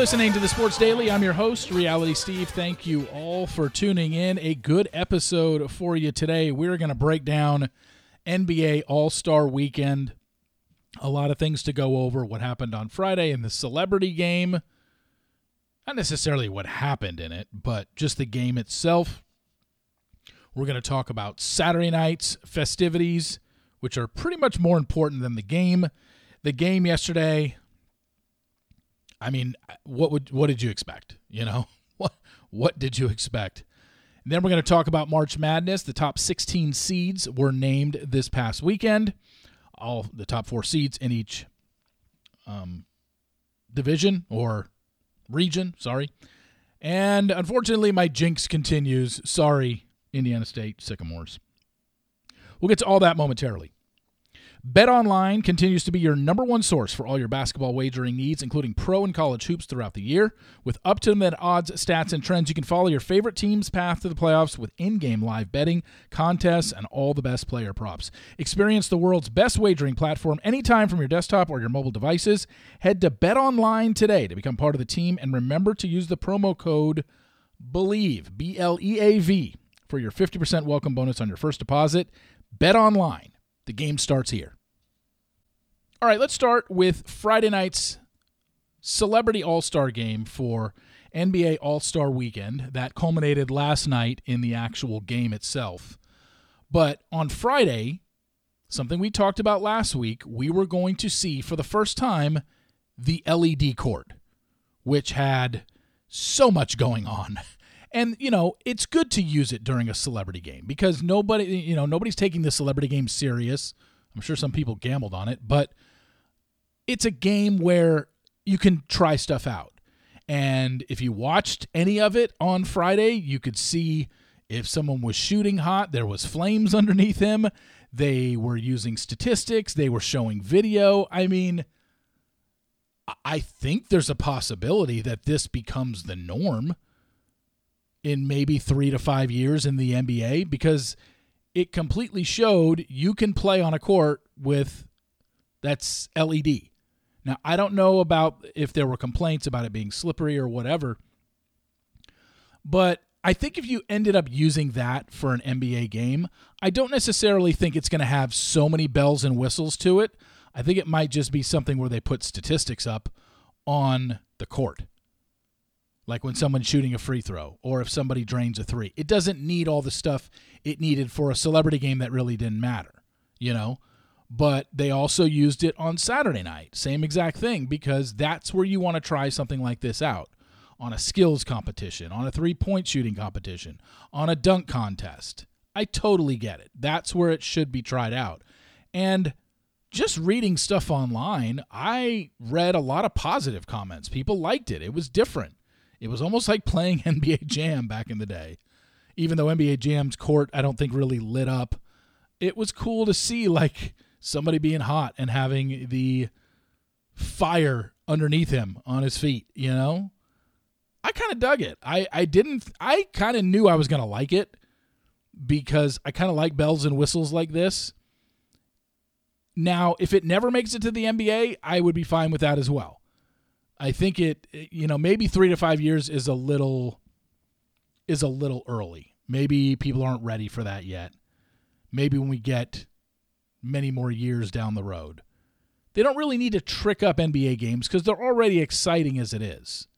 listening to the Sports Daily. I'm your host, Reality Steve. Thank you all for tuning in. A good episode for you today. We're going to break down NBA All Star Weekend. A lot of things to go over. What happened on Friday in the celebrity game. Not necessarily what happened in it, but just the game itself. We're going to talk about Saturday night's festivities, which are pretty much more important than the game. The game yesterday, I mean, what would what did you expect? You know, what what did you expect? And then we're going to talk about March Madness. The top 16 seeds were named this past weekend. All the top four seeds in each um, division or region. Sorry. And unfortunately, my jinx continues. Sorry, Indiana State Sycamores. We'll get to all that momentarily. BetOnline continues to be your number one source for all your basketball wagering needs, including pro and college hoops throughout the year. With up to the minute odds, stats, and trends, you can follow your favorite team's path to the playoffs with in game live betting, contests, and all the best player props. Experience the world's best wagering platform anytime from your desktop or your mobile devices. Head to BetOnline today to become part of the team, and remember to use the promo code BLEAV, B L E A V, for your 50% welcome bonus on your first deposit. BetOnline the game starts here. All right, let's start with Friday night's Celebrity All Star game for NBA All Star weekend that culminated last night in the actual game itself. But on Friday, something we talked about last week, we were going to see for the first time the LED court, which had so much going on. And you know, it's good to use it during a celebrity game because nobody, you know, nobody's taking the celebrity game serious. I'm sure some people gambled on it, but it's a game where you can try stuff out. And if you watched any of it on Friday, you could see if someone was shooting hot, there was flames underneath him. They were using statistics, they were showing video. I mean, I think there's a possibility that this becomes the norm in maybe three to five years in the NBA because it completely showed you can play on a court with that's LED. Now, I don't know about if there were complaints about it being slippery or whatever, but I think if you ended up using that for an NBA game, I don't necessarily think it's going to have so many bells and whistles to it. I think it might just be something where they put statistics up on the court like when someone's shooting a free throw or if somebody drains a three. It doesn't need all the stuff it needed for a celebrity game that really didn't matter, you know? But they also used it on Saturday night, same exact thing, because that's where you want to try something like this out on a skills competition, on a three point shooting competition, on a dunk contest. I totally get it. That's where it should be tried out. And just reading stuff online, I read a lot of positive comments. People liked it. It was different. It was almost like playing NBA Jam back in the day. Even though NBA Jam's court, I don't think really lit up. It was cool to see like somebody being hot and having the fire underneath him on his feet, you know? I kind of dug it. I, I didn't, I kind of knew I was going to like it because I kind of like bells and whistles like this. Now, if it never makes it to the NBA, I would be fine with that as well. I think it, you know, maybe three to five years is a little is a little early. Maybe people aren't ready for that yet. Maybe when we get many more years down the road. They don't really need to trick up NBA games because they're already exciting as it is.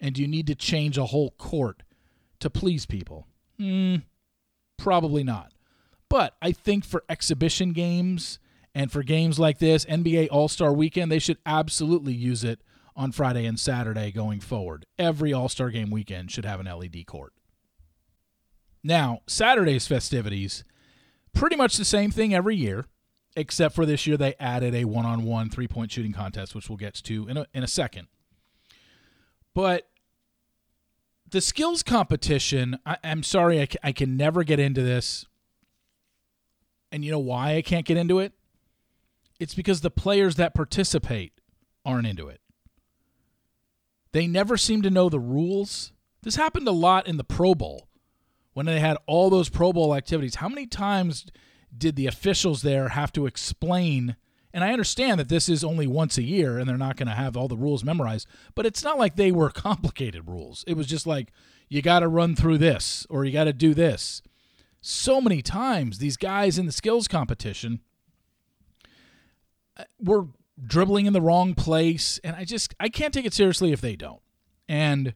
And you need to change a whole court to please people? Mm, probably not. But I think for exhibition games and for games like this, NBA All Star Weekend, they should absolutely use it on Friday and Saturday going forward. Every All Star game weekend should have an LED court. Now, Saturday's festivities, pretty much the same thing every year, except for this year they added a one on one three point shooting contest, which we'll get to in a, in a second. But the skills competition, I, am sorry, I, I can never get into this. And you know why I can't get into it? It's because the players that participate aren't into it. They never seem to know the rules. This happened a lot in the Pro Bowl when they had all those Pro Bowl activities. How many times did the officials there have to explain And I understand that this is only once a year and they're not going to have all the rules memorized, but it's not like they were complicated rules. It was just like, you got to run through this or you got to do this. So many times, these guys in the skills competition uh, were dribbling in the wrong place. And I just, I can't take it seriously if they don't. And,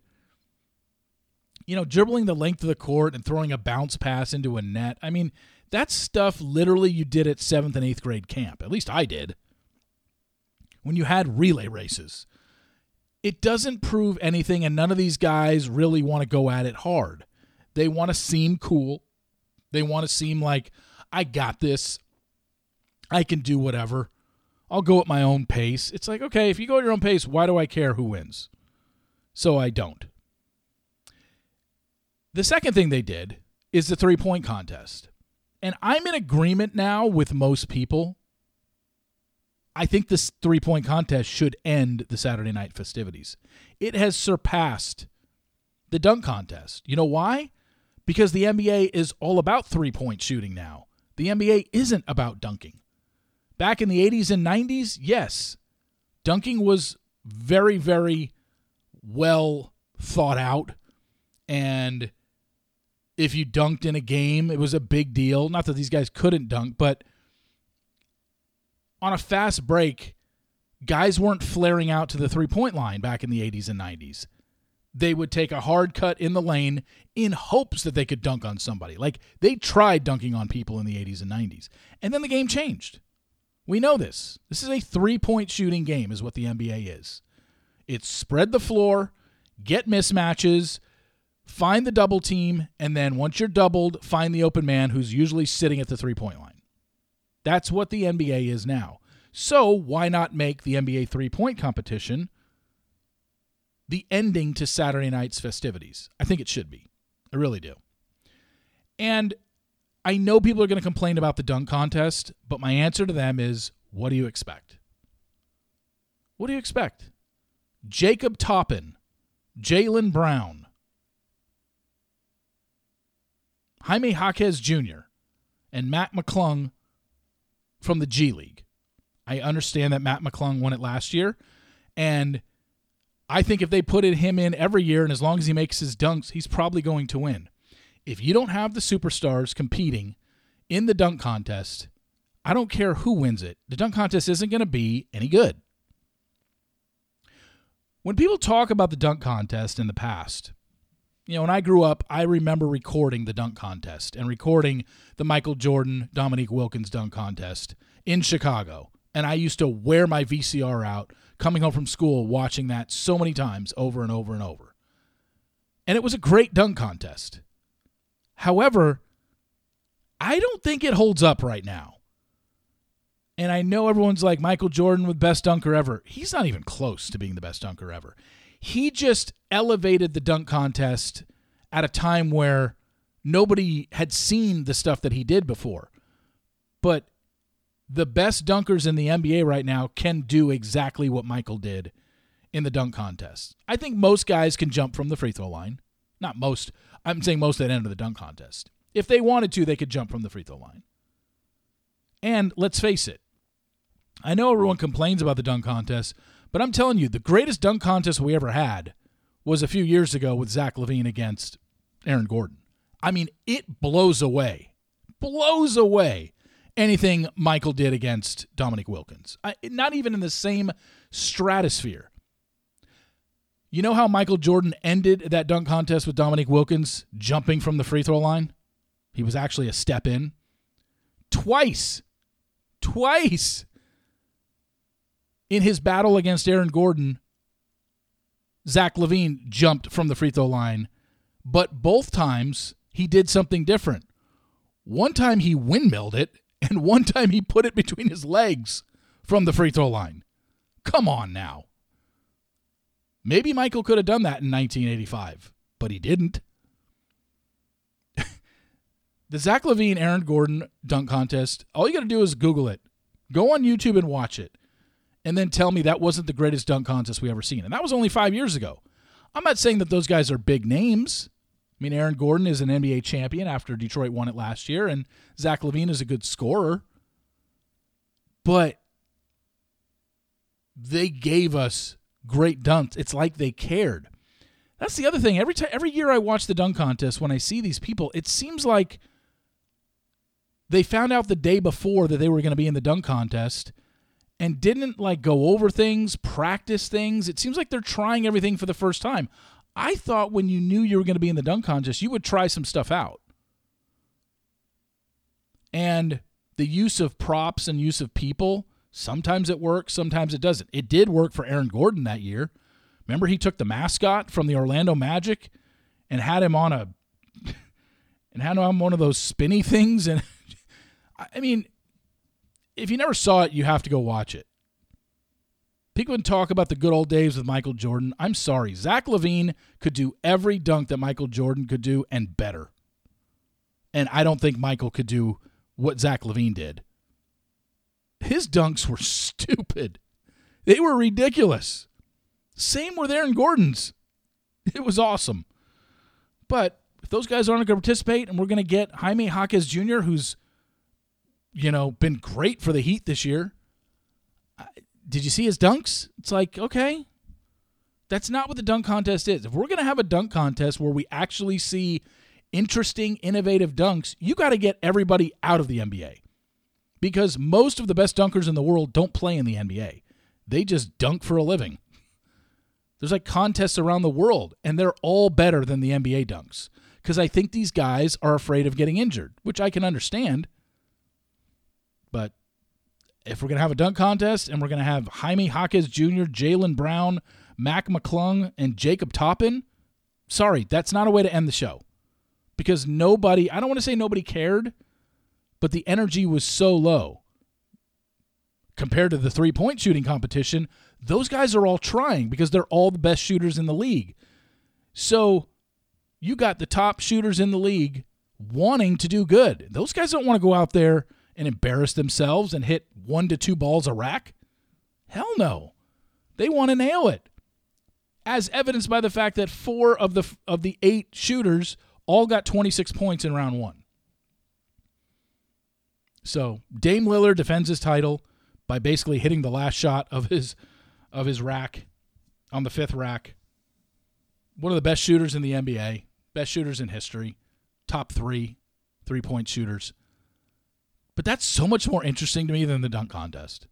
you know, dribbling the length of the court and throwing a bounce pass into a net. I mean, that's stuff literally you did at seventh and eighth grade camp. At least I did. When you had relay races, it doesn't prove anything, and none of these guys really want to go at it hard. They want to seem cool. They want to seem like, I got this. I can do whatever. I'll go at my own pace. It's like, okay, if you go at your own pace, why do I care who wins? So I don't. The second thing they did is the three point contest. And I'm in agreement now with most people. I think this three point contest should end the Saturday night festivities. It has surpassed the dunk contest. You know why? Because the NBA is all about three point shooting now. The NBA isn't about dunking. Back in the 80s and 90s, yes, dunking was very, very well thought out and if you dunked in a game, it was a big deal. Not that these guys couldn't dunk, but on a fast break, guys weren't flaring out to the three point line back in the 80s and 90s. They would take a hard cut in the lane in hopes that they could dunk on somebody. Like they tried dunking on people in the 80s and 90s. And then the game changed. We know this. This is a three point shooting game, is what the NBA is. It's spread the floor, get mismatches, find the double team, and then once you're doubled, find the open man who's usually sitting at the three point line. That's what the NBA is now. So why not make the NBA three point competition the ending to Saturday night's festivities? I think it should be. I really do. And I know people are going to complain about the dunk contest, but my answer to them is what do you expect? What do you expect? Jacob Toppin, Jaylen Brown, Jaime Jaquez Jr. and Mac McClung from the G League. I understand that Mac McClung won it last year, and I think if they put him in every year, and as long as he makes his dunks, he's probably going to win. If you don't have the superstars competing in the dunk contest, I don't care who wins it. The dunk contest isn't going to be any good. When people talk about the dunk contest in the past, you know, when I grew up, I remember recording the dunk contest and recording the Michael Jordan Dominique Wilkins dunk contest in Chicago. And I used to wear my VCR out coming home from school watching that so many times over and over and over. And it was a great dunk contest. However, I don't think it holds up right now. And I know everyone's like Michael Jordan with best dunker ever. He's not even close to being the best dunker ever he just elevated the dunk contest at a time where nobody had seen the stuff that he did before. But the best dunkers in the NBA right now can do exactly what Michael did in the dunk contest. I think most guys can jump from the free throw line. Not most. I'm saying most at the end of the dunk contest. If they wanted to, they could jump from the free throw line. And let's face it, I know everyone complains about the dunk contest, but I'm telling you, the greatest dunk contest we ever had was a few years ago with Zach LaVine against Aaron Gordon. I mean, it blows away, blows away anything Michael did against Dominique Wilkins. I, not even in the same stratosphere. You know how Michael Jordan ended that dunk contest with Dominique Wilkins jumping from the free throw line? He was actually a step in. Twice. Twice in his battle against Aaron Gordon, Zach LaVine jumped from the free throw line, but both times he did something different. One time he windmilled it, and one time he put it between his legs from the free throw line. Come on now. Maybe Michael could have done that in 1985, but he didn't. the Zach LaVine Aaron Gordon dunk contest, all you got to do is Google it. Go on YouTube and watch it and then tell me that wasn't the greatest dunk contest we ever seen. And that was only five years ago. I'm not saying that those guys are big names. I mean, Aaron Gordon is an NBA champion after Detroit won it last year, and Zach LaVine is a good scorer. But they gave us great dunks. It's like they cared. That's the other thing. Every time, every year I watch the dunk contest, when I see these people, it seems like they found out the day before that they were going to be in the dunk contest and didn't like go over things, practice things. It seems like they're trying everything for the first time. I thought when you knew you were going to be in the dunk contest, you would try some stuff out. And the use of props and use of people, sometimes it works, sometimes it doesn't. It did work for Aaron Gordon that year. Remember, he took the mascot from the Orlando Magic and had him on a and had him on one of those spinny things. And I mean, if you never saw it, you have to go watch it. People can talk about the good old days with Michael Jordan. I'm sorry. Zach LaVine could do every dunk that Michael Jordan could do and better. And I don't think Michael could do what Zach LaVine did. His dunks were stupid. They were ridiculous. Same with Aaron Gordon's. It was awesome. But if those guys aren't going to participate and we're going to get Jaime Jaquez Jr., who's, you know, been great for the Heat this year, did you see his dunks? It's like, okay, that's not what the dunk contest is. If we're going to have a dunk contest where we actually see interesting, innovative dunks, you got to get everybody out of the NBA. Because most of the best dunkers in the world don't play in the NBA. They just dunk for a living. There's like contests around the world, and they're all better than the NBA dunks. Because I think these guys are afraid of getting injured, which I can understand. But if we're going to have a dunk contest and we're going to have Jaime Jaquez Jr., Jaylen Brown, Mac McClung, and Jacob Toppin, sorry, that's not a way to end the show. Because nobody, I don't want to say nobody cared, but the energy was so low compared to the three point shooting competition those guys are all trying because they're all the best shooters in the league. So you got the top shooters in the league wanting to do good. Those guys don't want to go out there and embarrass themselves and hit one to two balls a rack. Hell no. They want to nail it. As evidenced by the fact that four of the of the eight shooters all got 26 points in round 1. So, Dame Lillard defends his title by basically hitting the last shot of his of his rack on the fifth rack. One of the best shooters in the NBA, best shooters in history, top three three point shooters. But that's so much more interesting to me than the dunk contest.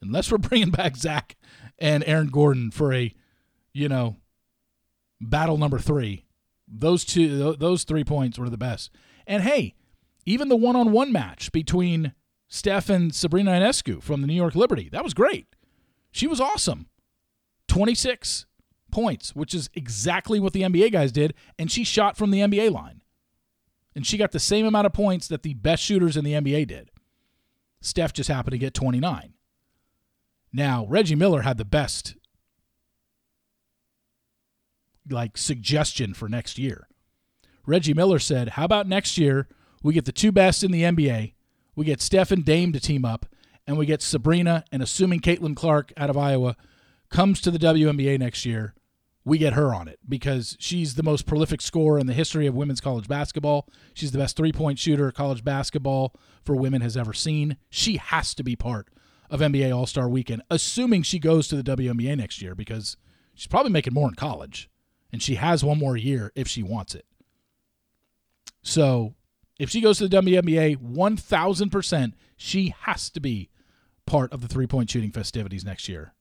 Unless we're bringing back Zach and Aaron Gordon for a, you know, battle number three. Those two, those three points were the best. And hey, even the one on one match between Steph and Sabrina Ionescu from the New York Liberty, that was great. She was awesome. 26 points, which is exactly what the NBA guys did, and she shot from the NBA line. And she got the same amount of points that the best shooters in the NBA did. Steph just happened to get 29. Now, Reggie Miller had the best like suggestion for next year. Reggie Miller said, "How about next year we get the two best in the NBA, we get Steph and Dame to team up, and we get Sabrina and assuming Caitlin Clark out of Iowa comes to the WNBA next year, we get her on it because she's the most prolific scorer in the history of women's college basketball. She's the best three point shooter college basketball for women has ever seen. She has to be part of NBA All Star Weekend, assuming she goes to the WNBA next year because she's probably making more in college and she has one more year if she wants it. So if she goes to the WNBA, 1000%, she has to be part of the three point shooting festivities next year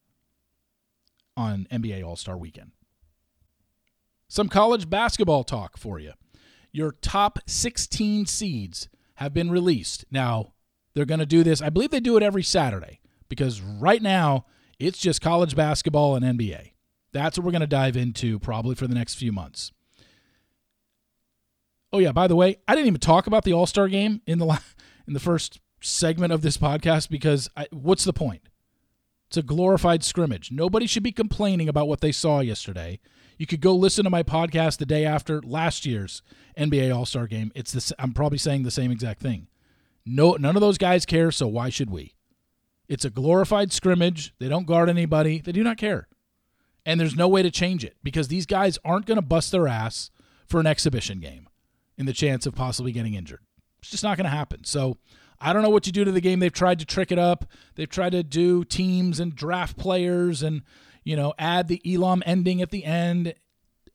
on NBA All Star Weekend. Some college basketball talk for you. Your top 16 seeds have been released. Now, they're going to do this, I believe they do it every Saturday because right now it's just college basketball and NBA. That's what we're going to dive into probably for the next few months. Oh yeah, by the way, I didn't even talk about the All Star game in the in the first segment of this podcast because I, what's the point? It's a glorified scrimmage. Nobody should be complaining about what they saw yesterday. You could go listen to my podcast the day after last year's NBA All Star game. It's this. I'm probably saying the same exact thing. No, none of those guys care. So why should we? It's a glorified scrimmage. They don't guard anybody. They do not care, and there's no way to change it because these guys aren't going to bust their ass for an exhibition game in the chance of possibly getting injured. It's just not going to happen. So I don't know what you do to the game. They've tried to trick it up. They've tried to do teams and draft players and, you know, add the Elam ending at the end.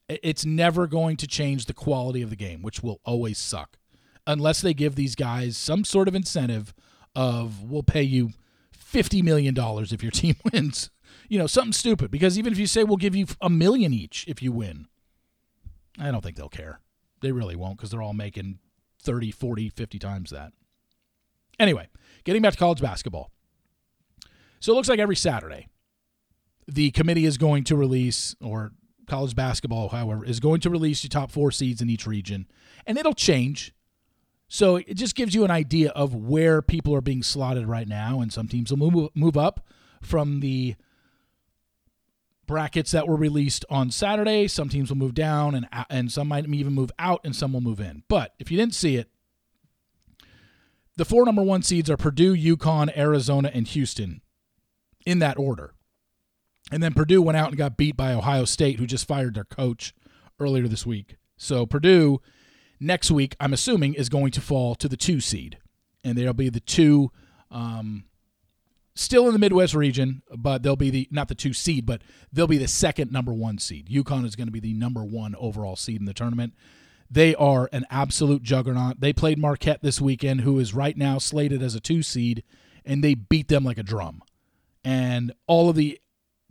It's never going to change the quality of the game, which will always suck unless they give these guys some sort of incentive of we'll pay you $50 million if your team wins. You know, something stupid. Because even if you say we'll give you a million each if you win, I don't think they'll care. They really won't because they're all making 30, 40, 50 times that. Anyway, getting back to college basketball. So it looks like every Saturday, the committee is going to release, or college basketball, however, is going to release the top four seeds in each region. And it'll change. So it just gives you an idea of where people are being slotted right now. And some teams will move, move up from the brackets that were released on Saturday. Some teams will move down, and and some might even move out, and some will move in. But if you didn't see it, the four number one seeds are Purdue, UConn, Arizona, and Houston, in that order. And then Purdue went out and got beat by Ohio State, who just fired their coach earlier this week. So Purdue next week, I'm assuming, is going to fall to the two seed, and they'll be the two. Um, still in the Midwest region, but they'll be the not the two seed, but they'll be the second number one seed. UConn is going to be the number one overall seed in the tournament. They are an absolute juggernaut. They played Marquette this weekend, who is right now slated as a two seed, and they beat them like a drum. And all of the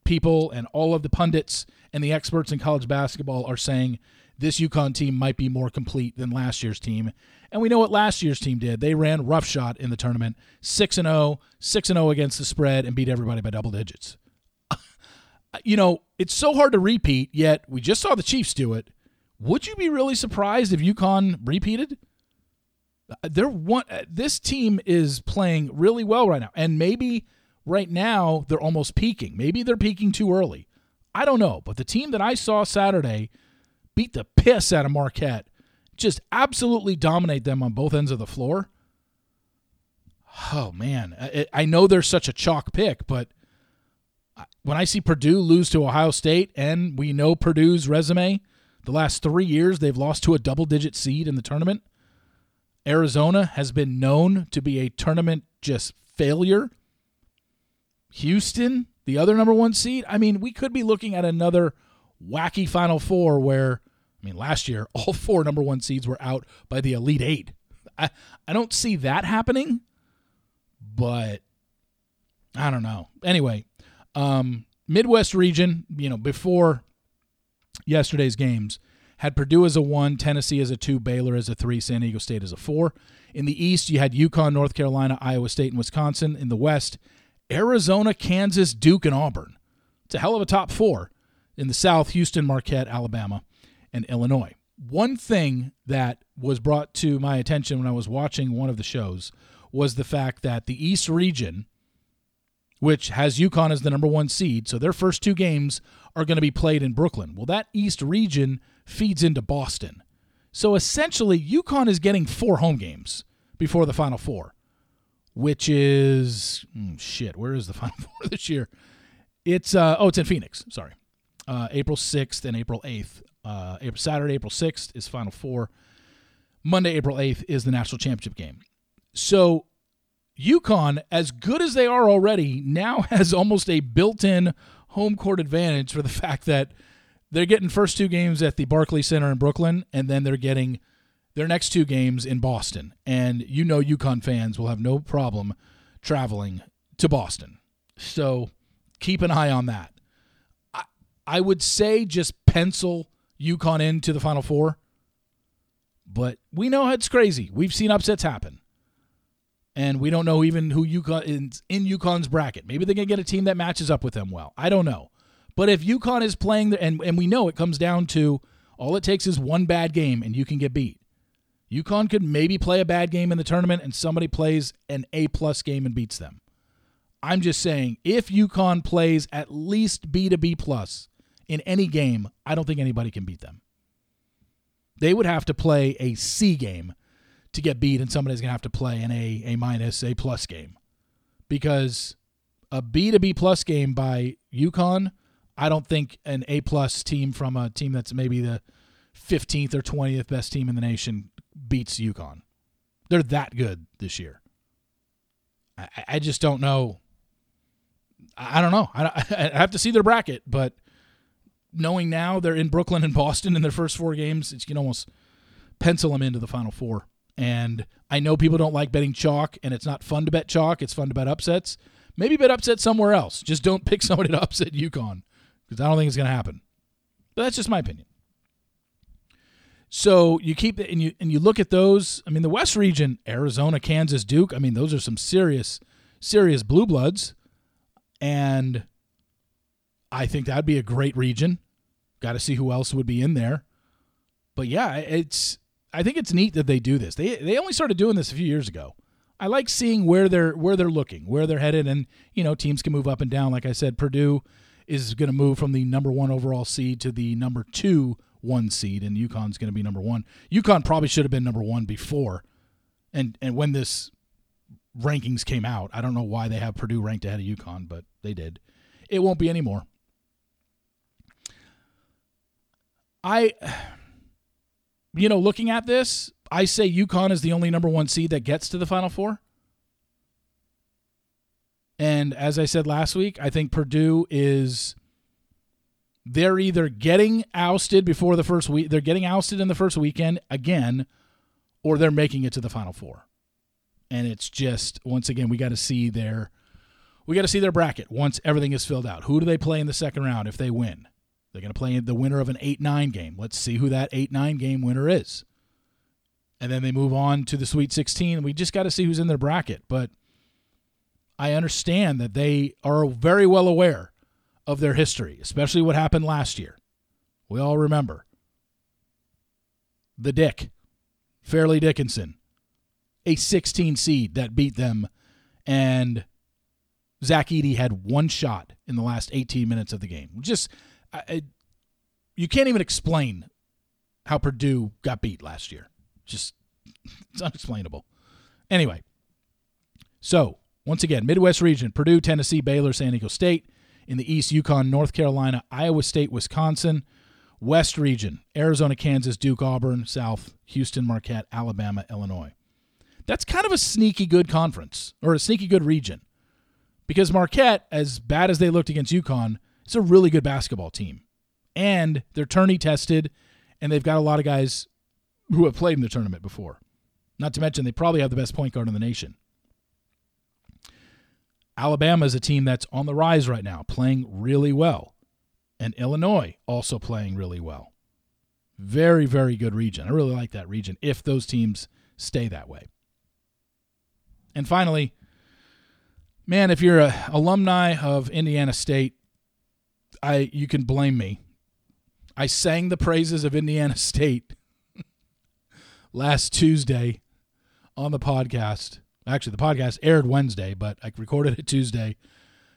people and all of the pundits and the experts in college basketball are saying this UConn team might be more complete than last year's team. And we know what last year's team did. They ran roughshod in the tournament, 6 and 0, 6 and 0 against the spread and beat everybody by double digits. you know, it's so hard to repeat, yet we just saw the Chiefs do it. Would you be really surprised if UConn repeated? Uh, they're one. Uh, this team is playing really well right now, and maybe right now they're almost peaking. Maybe they're peaking too early. I don't know, but the team that I saw Saturday beat the piss out of Marquette, just absolutely dominate them on both ends of the floor. Oh man, I, I know they're such a chalk pick, but when I see Purdue lose to Ohio State, and we know Purdue's resume the last three years, they've lost to a double digit seed in the tournament. Arizona has been known to be a tournament just failure. Houston, the other number one seed. I mean, we could be looking at another wacky Final Four where, mean, last year, all four number one seeds were out by the Elite Eight. I, I don't see that happening, but I don't know. Anyway, um, Midwest region, you know, before yesterday's games had Purdue as a one, Tennessee as a two, Baylor as a three, San Diego State as a four. In the East, you had UConn, North Carolina, Iowa State, and Wisconsin. In the West, Arizona, Kansas, Duke, and Auburn. It's a hell of a top four. In the South, Houston, Marquette, Alabama, and Illinois. One thing that was brought to my attention when I was watching one of the shows was the fact that the East region, which has UConn as the number one seed, so their first two games are going to be played in Brooklyn. Well, that East region feeds into Boston. So essentially, UConn is getting four home games before the Final Four, which is mm, shit. Where is the Final Four this year? It's uh, oh, it's in Phoenix. Sorry, uh, April sixth and April eighth. Uh, Saturday, April sixth is Final Four. Monday, April eighth is the national championship game. So UConn, as good as they are already, now has almost a built-in home court advantage for the fact that they're getting first two games at the Barclays Center in Brooklyn, and then they're getting their next two games in Boston. And you know, UConn fans will have no problem traveling to Boston. So keep an eye on that. I, I would say just pencil UConn into the Final Four, but we know it's crazy. We've seen upsets happen. And we don't know even who UConn is in UConn's bracket. Maybe they can get a team that matches up with them well. I don't know. But if UConn is playing, and, and we know it comes down to all it takes is one bad game and you can get beat. UConn could maybe play a bad game in the tournament and somebody plays an A plus game and beats them. I'm just saying, if UConn plays at least B to B plus in any game, I don't think anybody can beat them. They would have to play a C game to get beat, and somebody's gonna have to play an A, A minus, A plus game. Because a B to B plus game by UConn I don't think an A plus team from a team that's maybe the 15th or 20th best team in the nation beats UConn. They're that good this year. I, I just don't know. I, don't know. I, I have to see their bracket, but knowing now they're in Brooklyn and Boston in their first four games, you can almost pencil them into the Final Four. And I know people don't like betting chalk, and it's not fun to bet chalk. It's fun to bet upsets. Maybe bet upset somewhere else. Just don't pick somebody to upset UConn because I don't think it's going to happen. But that's just my opinion. So you keep and you and you look at those. I mean, the West region, Arizona, Kansas, Duke. I mean, those are some serious, serious blue bloods, and I think that'd be a great region. Got to see who else would be in there. But yeah, it's I think it's neat that they do this. They they only started doing this a few years ago. I like seeing where they're where they're looking, where they're headed, and you know teams can move up and down. Like I said, Purdue is going to move from the number one overall seed to the number two one seed, and UConn's going to be number one. UConn probably should have been number one before, and and when this rankings came out, I don't know why they have Purdue ranked ahead of UConn, but they did. It won't be anymore. I you know, looking at this, I say UConn is the only number one seed that gets to the Final Four. And as I said last week, I think Purdue is they're either getting ousted before the first week, they're getting ousted in the first weekend again, or they're making it to the Final Four. And it's just once again, we got to see their we got to see their bracket once everything is filled out. Who do they play in the second round if they win? They're going to play the winner of an 8 9 game. Let's see who that 8 9 game winner is. And then they move on to the Sweet 16. We just got to see who's in their bracket. But I understand that they are very well aware of their history, especially what happened last year. We all remember the Dick, Fairleigh Dickinson, a 16 seed that beat them, and Zach Edey had one shot in the last 18 minutes of the game. Just I, you can't even explain how Purdue got beat last year. Just it's unexplainable. Anyway, so once again, Midwest region: Purdue, Tennessee, Baylor, San Diego State. In the East, UConn, North Carolina, Iowa State, Wisconsin. West region: Arizona, Kansas, Duke, Auburn. South: Houston, Marquette, Alabama, Illinois. That's kind of a sneaky good conference or a sneaky good region because Marquette, as bad as they looked against UConn, it's a really good basketball team. And they're tourney tested, and they've got a lot of guys who have played in the tournament before. Not to mention, they probably have the best point guard in the nation. Alabama is a team that's on the rise right now, playing really well. And Illinois also playing really well. Very, very good region. I really like that region if those teams stay that way. And finally, man, if you're an alumni of Indiana State, I you can blame me. I sang the praises of Indiana State last Tuesday on the podcast. Actually, the podcast aired Wednesday, but I recorded it Tuesday.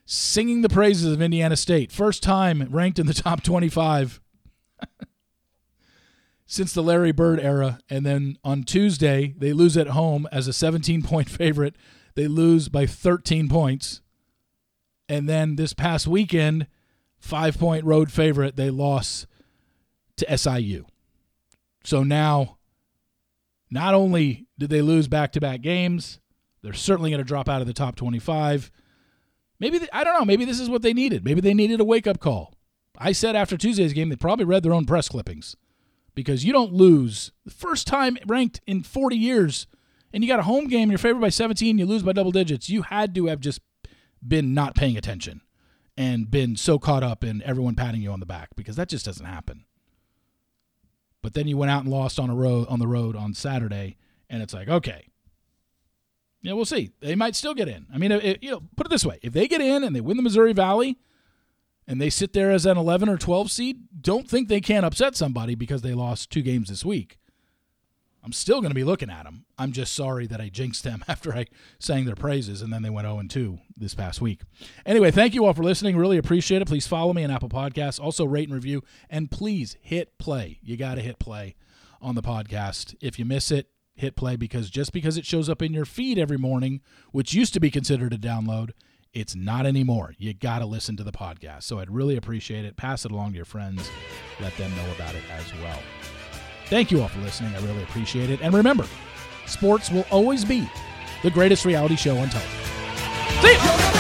Singing the praises of Indiana State. First time ranked in the top 25 since the Larry Bird era. And then on Tuesday, they lose at home as a 17 point favorite. They lose by 13 points. And then this past weekend, five point road favorite. They lost to SIU. So now, not only did they lose back to back games, they're certainly going to drop out of the top 25. Maybe, they, I don't know, maybe this is what they needed. Maybe they needed a wake up call. I said after Tuesday's game, they probably read their own press clippings because you don't lose the first time ranked in 40 years and you got a home game, you're favored by 17, you lose by double digits. You had to have just been not paying attention and been so caught up in everyone patting you on the back because that just doesn't happen. But then you went out and lost on a road on the road on Saturday, and it's like, okay, yeah, we'll see. They might still get in. I mean, it, you know, put it this way: if they get in and they win the Missouri Valley, and they sit there as an 11 or 12 seed, don't think they can't upset somebody because they lost two games this week. I'm still going to be looking at them. I'm just sorry that I jinxed them after I sang their praises and then they went 0 2 this past week. Anyway, thank you all for listening. Really appreciate it. Please follow me on Apple Podcasts. Also, rate and review. And please hit play. You got to hit play on the podcast. If you miss it, hit play because just because it shows up in your feed every morning, which used to be considered a download, it's not anymore. You got to listen to the podcast. So I'd really appreciate it. Pass it along to your friends. Let them know about it as well. Thank you all for listening. I really appreciate it. And remember, sports will always be the greatest reality show on television. See you.